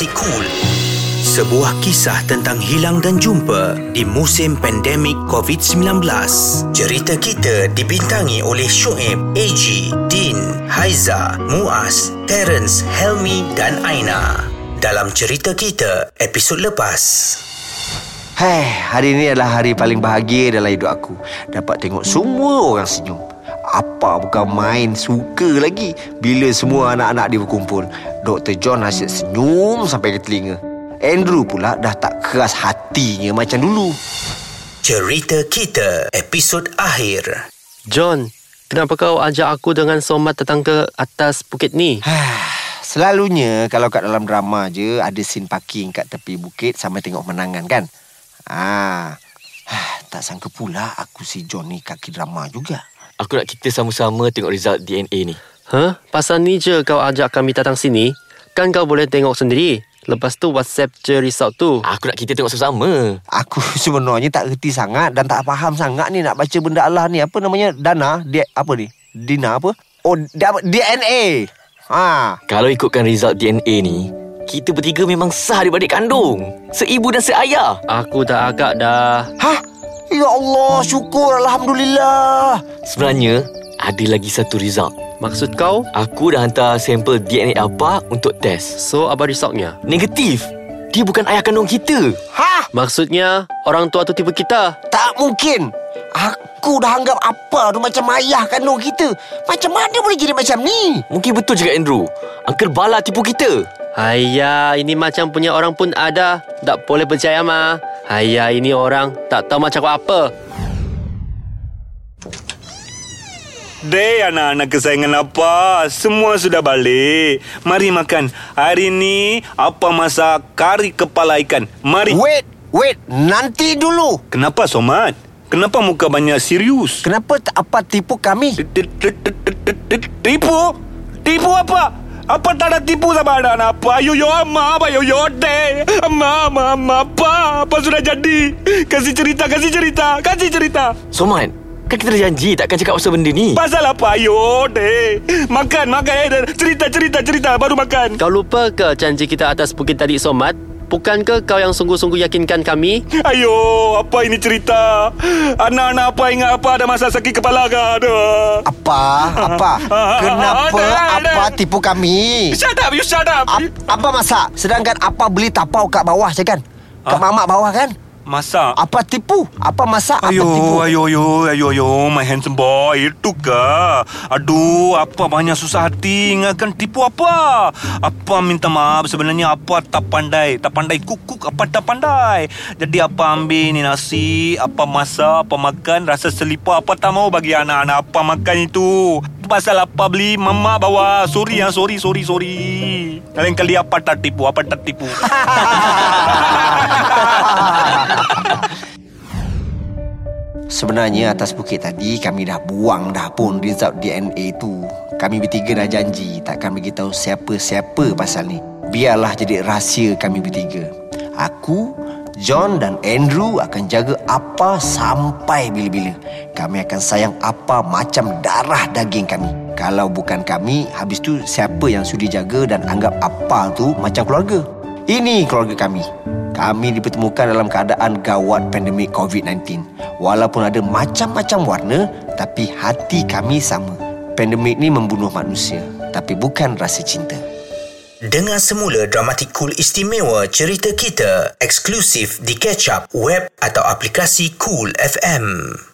Dramatik Cool. Sebuah kisah tentang hilang dan jumpa di musim pandemik COVID-19. Cerita kita dibintangi oleh Shoaib, AG, Din, Haiza, Muaz, Terence, Helmi dan Aina. Dalam cerita kita, episod lepas. Hei, hari ini adalah hari paling bahagia dalam hidup aku. Dapat tengok semua orang senyum. Apa bukan main suka lagi bila semua anak-anak dia berkumpul. Dr. John asyik senyum sampai ke telinga. Andrew pula dah tak keras hatinya macam dulu. Cerita kita, episod akhir. John, kenapa kau ajak aku dengan Somat datang ke atas bukit ni? Selalunya kalau kat dalam drama je ada scene parking kat tepi bukit sambil tengok menangan kan. Ah, tak sangka pula aku si John ni kaki drama juga. Aku nak kita sama-sama tengok result DNA ni. Huh? Pasal ni je kau ajak kami datang sini? Kan kau boleh tengok sendiri. Lepas tu WhatsApp je result tu. Aku nak kita tengok sama-sama. Aku sebenarnya tak reti sangat dan tak faham sangat ni nak baca benda Allah ni. Apa namanya? Dana? Dia, apa ni? Dina apa? Oh, DNA. Ha. Kalau ikutkan result DNA ni, kita bertiga memang sah daripada kandung. Seibu dan seayah. Aku dah agak dah. Hah? Ya Allah, syukur Alhamdulillah. Sebenarnya, ada lagi satu result. Maksud kau? Aku dah hantar sampel DNA apa untuk test. So, apa resultnya? Negatif. Dia bukan ayah kandung kita. Hah? Maksudnya, orang tua tu tipu kita. Tak mungkin. Aku dah anggap apa tu macam ayah kandung kita. Macam mana boleh jadi macam ni? Mungkin betul juga Andrew. Uncle Bala tipu kita. Hayya, ini macam punya orang pun ada. Tak boleh percaya mah. Hayya, ini orang tak tahu macam apa. Dek anak-anak kesayangan apa Semua sudah balik Mari makan Hari ni Apa masak kari kepala ikan Mari Wait, wait. Nanti dulu. Kenapa Somat? Kenapa muka banyak serius? Kenapa tak apa tipu kami? Tipu? Tipu apa? Apa tak ada tipu sama anak apa? Ayo yo ama apa yo yo dek Ama ama ama apa? Apa sudah jadi? Kasih cerita, kasih cerita, kasih cerita Soman, kan kita dah janji takkan cakap pasal benda ni. Pasal apa? Ayo dek Makan, makan eh. Cerita, cerita, cerita Baru makan Kau lupa ke janji kita atas bukit tadi Somat? Bukankah kau yang sungguh-sungguh yakinkan kami? Ayo, apa ini cerita? Anak-anak apa ingat apa ada masa sakit kepala ke? Aduh. Apa? Apa? Kenapa Ada, ada. apa tipu kami? Shut up, you shut up. Ap, apa masak? Sedangkan apa beli tapau kat bawah je kan? Kat mamak bawah kan? Masa? Apa tipu? Apa masak? Apa Ayo, tipu? ayo, ayo, ayo, ayo, my handsome boy, itu ke? Aduh, apa banyak susah hati ingatkan tipu apa? Apa minta maaf sebenarnya apa tak pandai, tak pandai kukuk apa tak pandai. Jadi apa ambil ni nasi, apa masak, apa makan, rasa selipar apa tak mau bagi anak-anak apa makan itu. Pasal apa beli mama bawa Sorry ya sorry sorry sorry Lain kali apa tak tipu Apa tak tipu Sebenarnya atas bukit tadi kami dah buang dah pun result DNA tu. Kami bertiga dah janji takkan beritahu siapa-siapa pasal ni. Biarlah jadi rahsia kami bertiga. Aku, John dan Andrew akan jaga apa sampai bila-bila. Kami akan sayang apa macam darah daging kami. Kalau bukan kami, habis tu siapa yang sudi jaga dan anggap apa tu macam keluarga? Ini keluarga kami. Kami dipertemukan dalam keadaan gawat pandemik COVID-19. Walaupun ada macam-macam warna, tapi hati kami sama. Pandemik ni membunuh manusia, tapi bukan rasa cinta. Dengar semula Dramatik Cool istimewa cerita kita eksklusif di Catch Up web atau aplikasi Cool FM.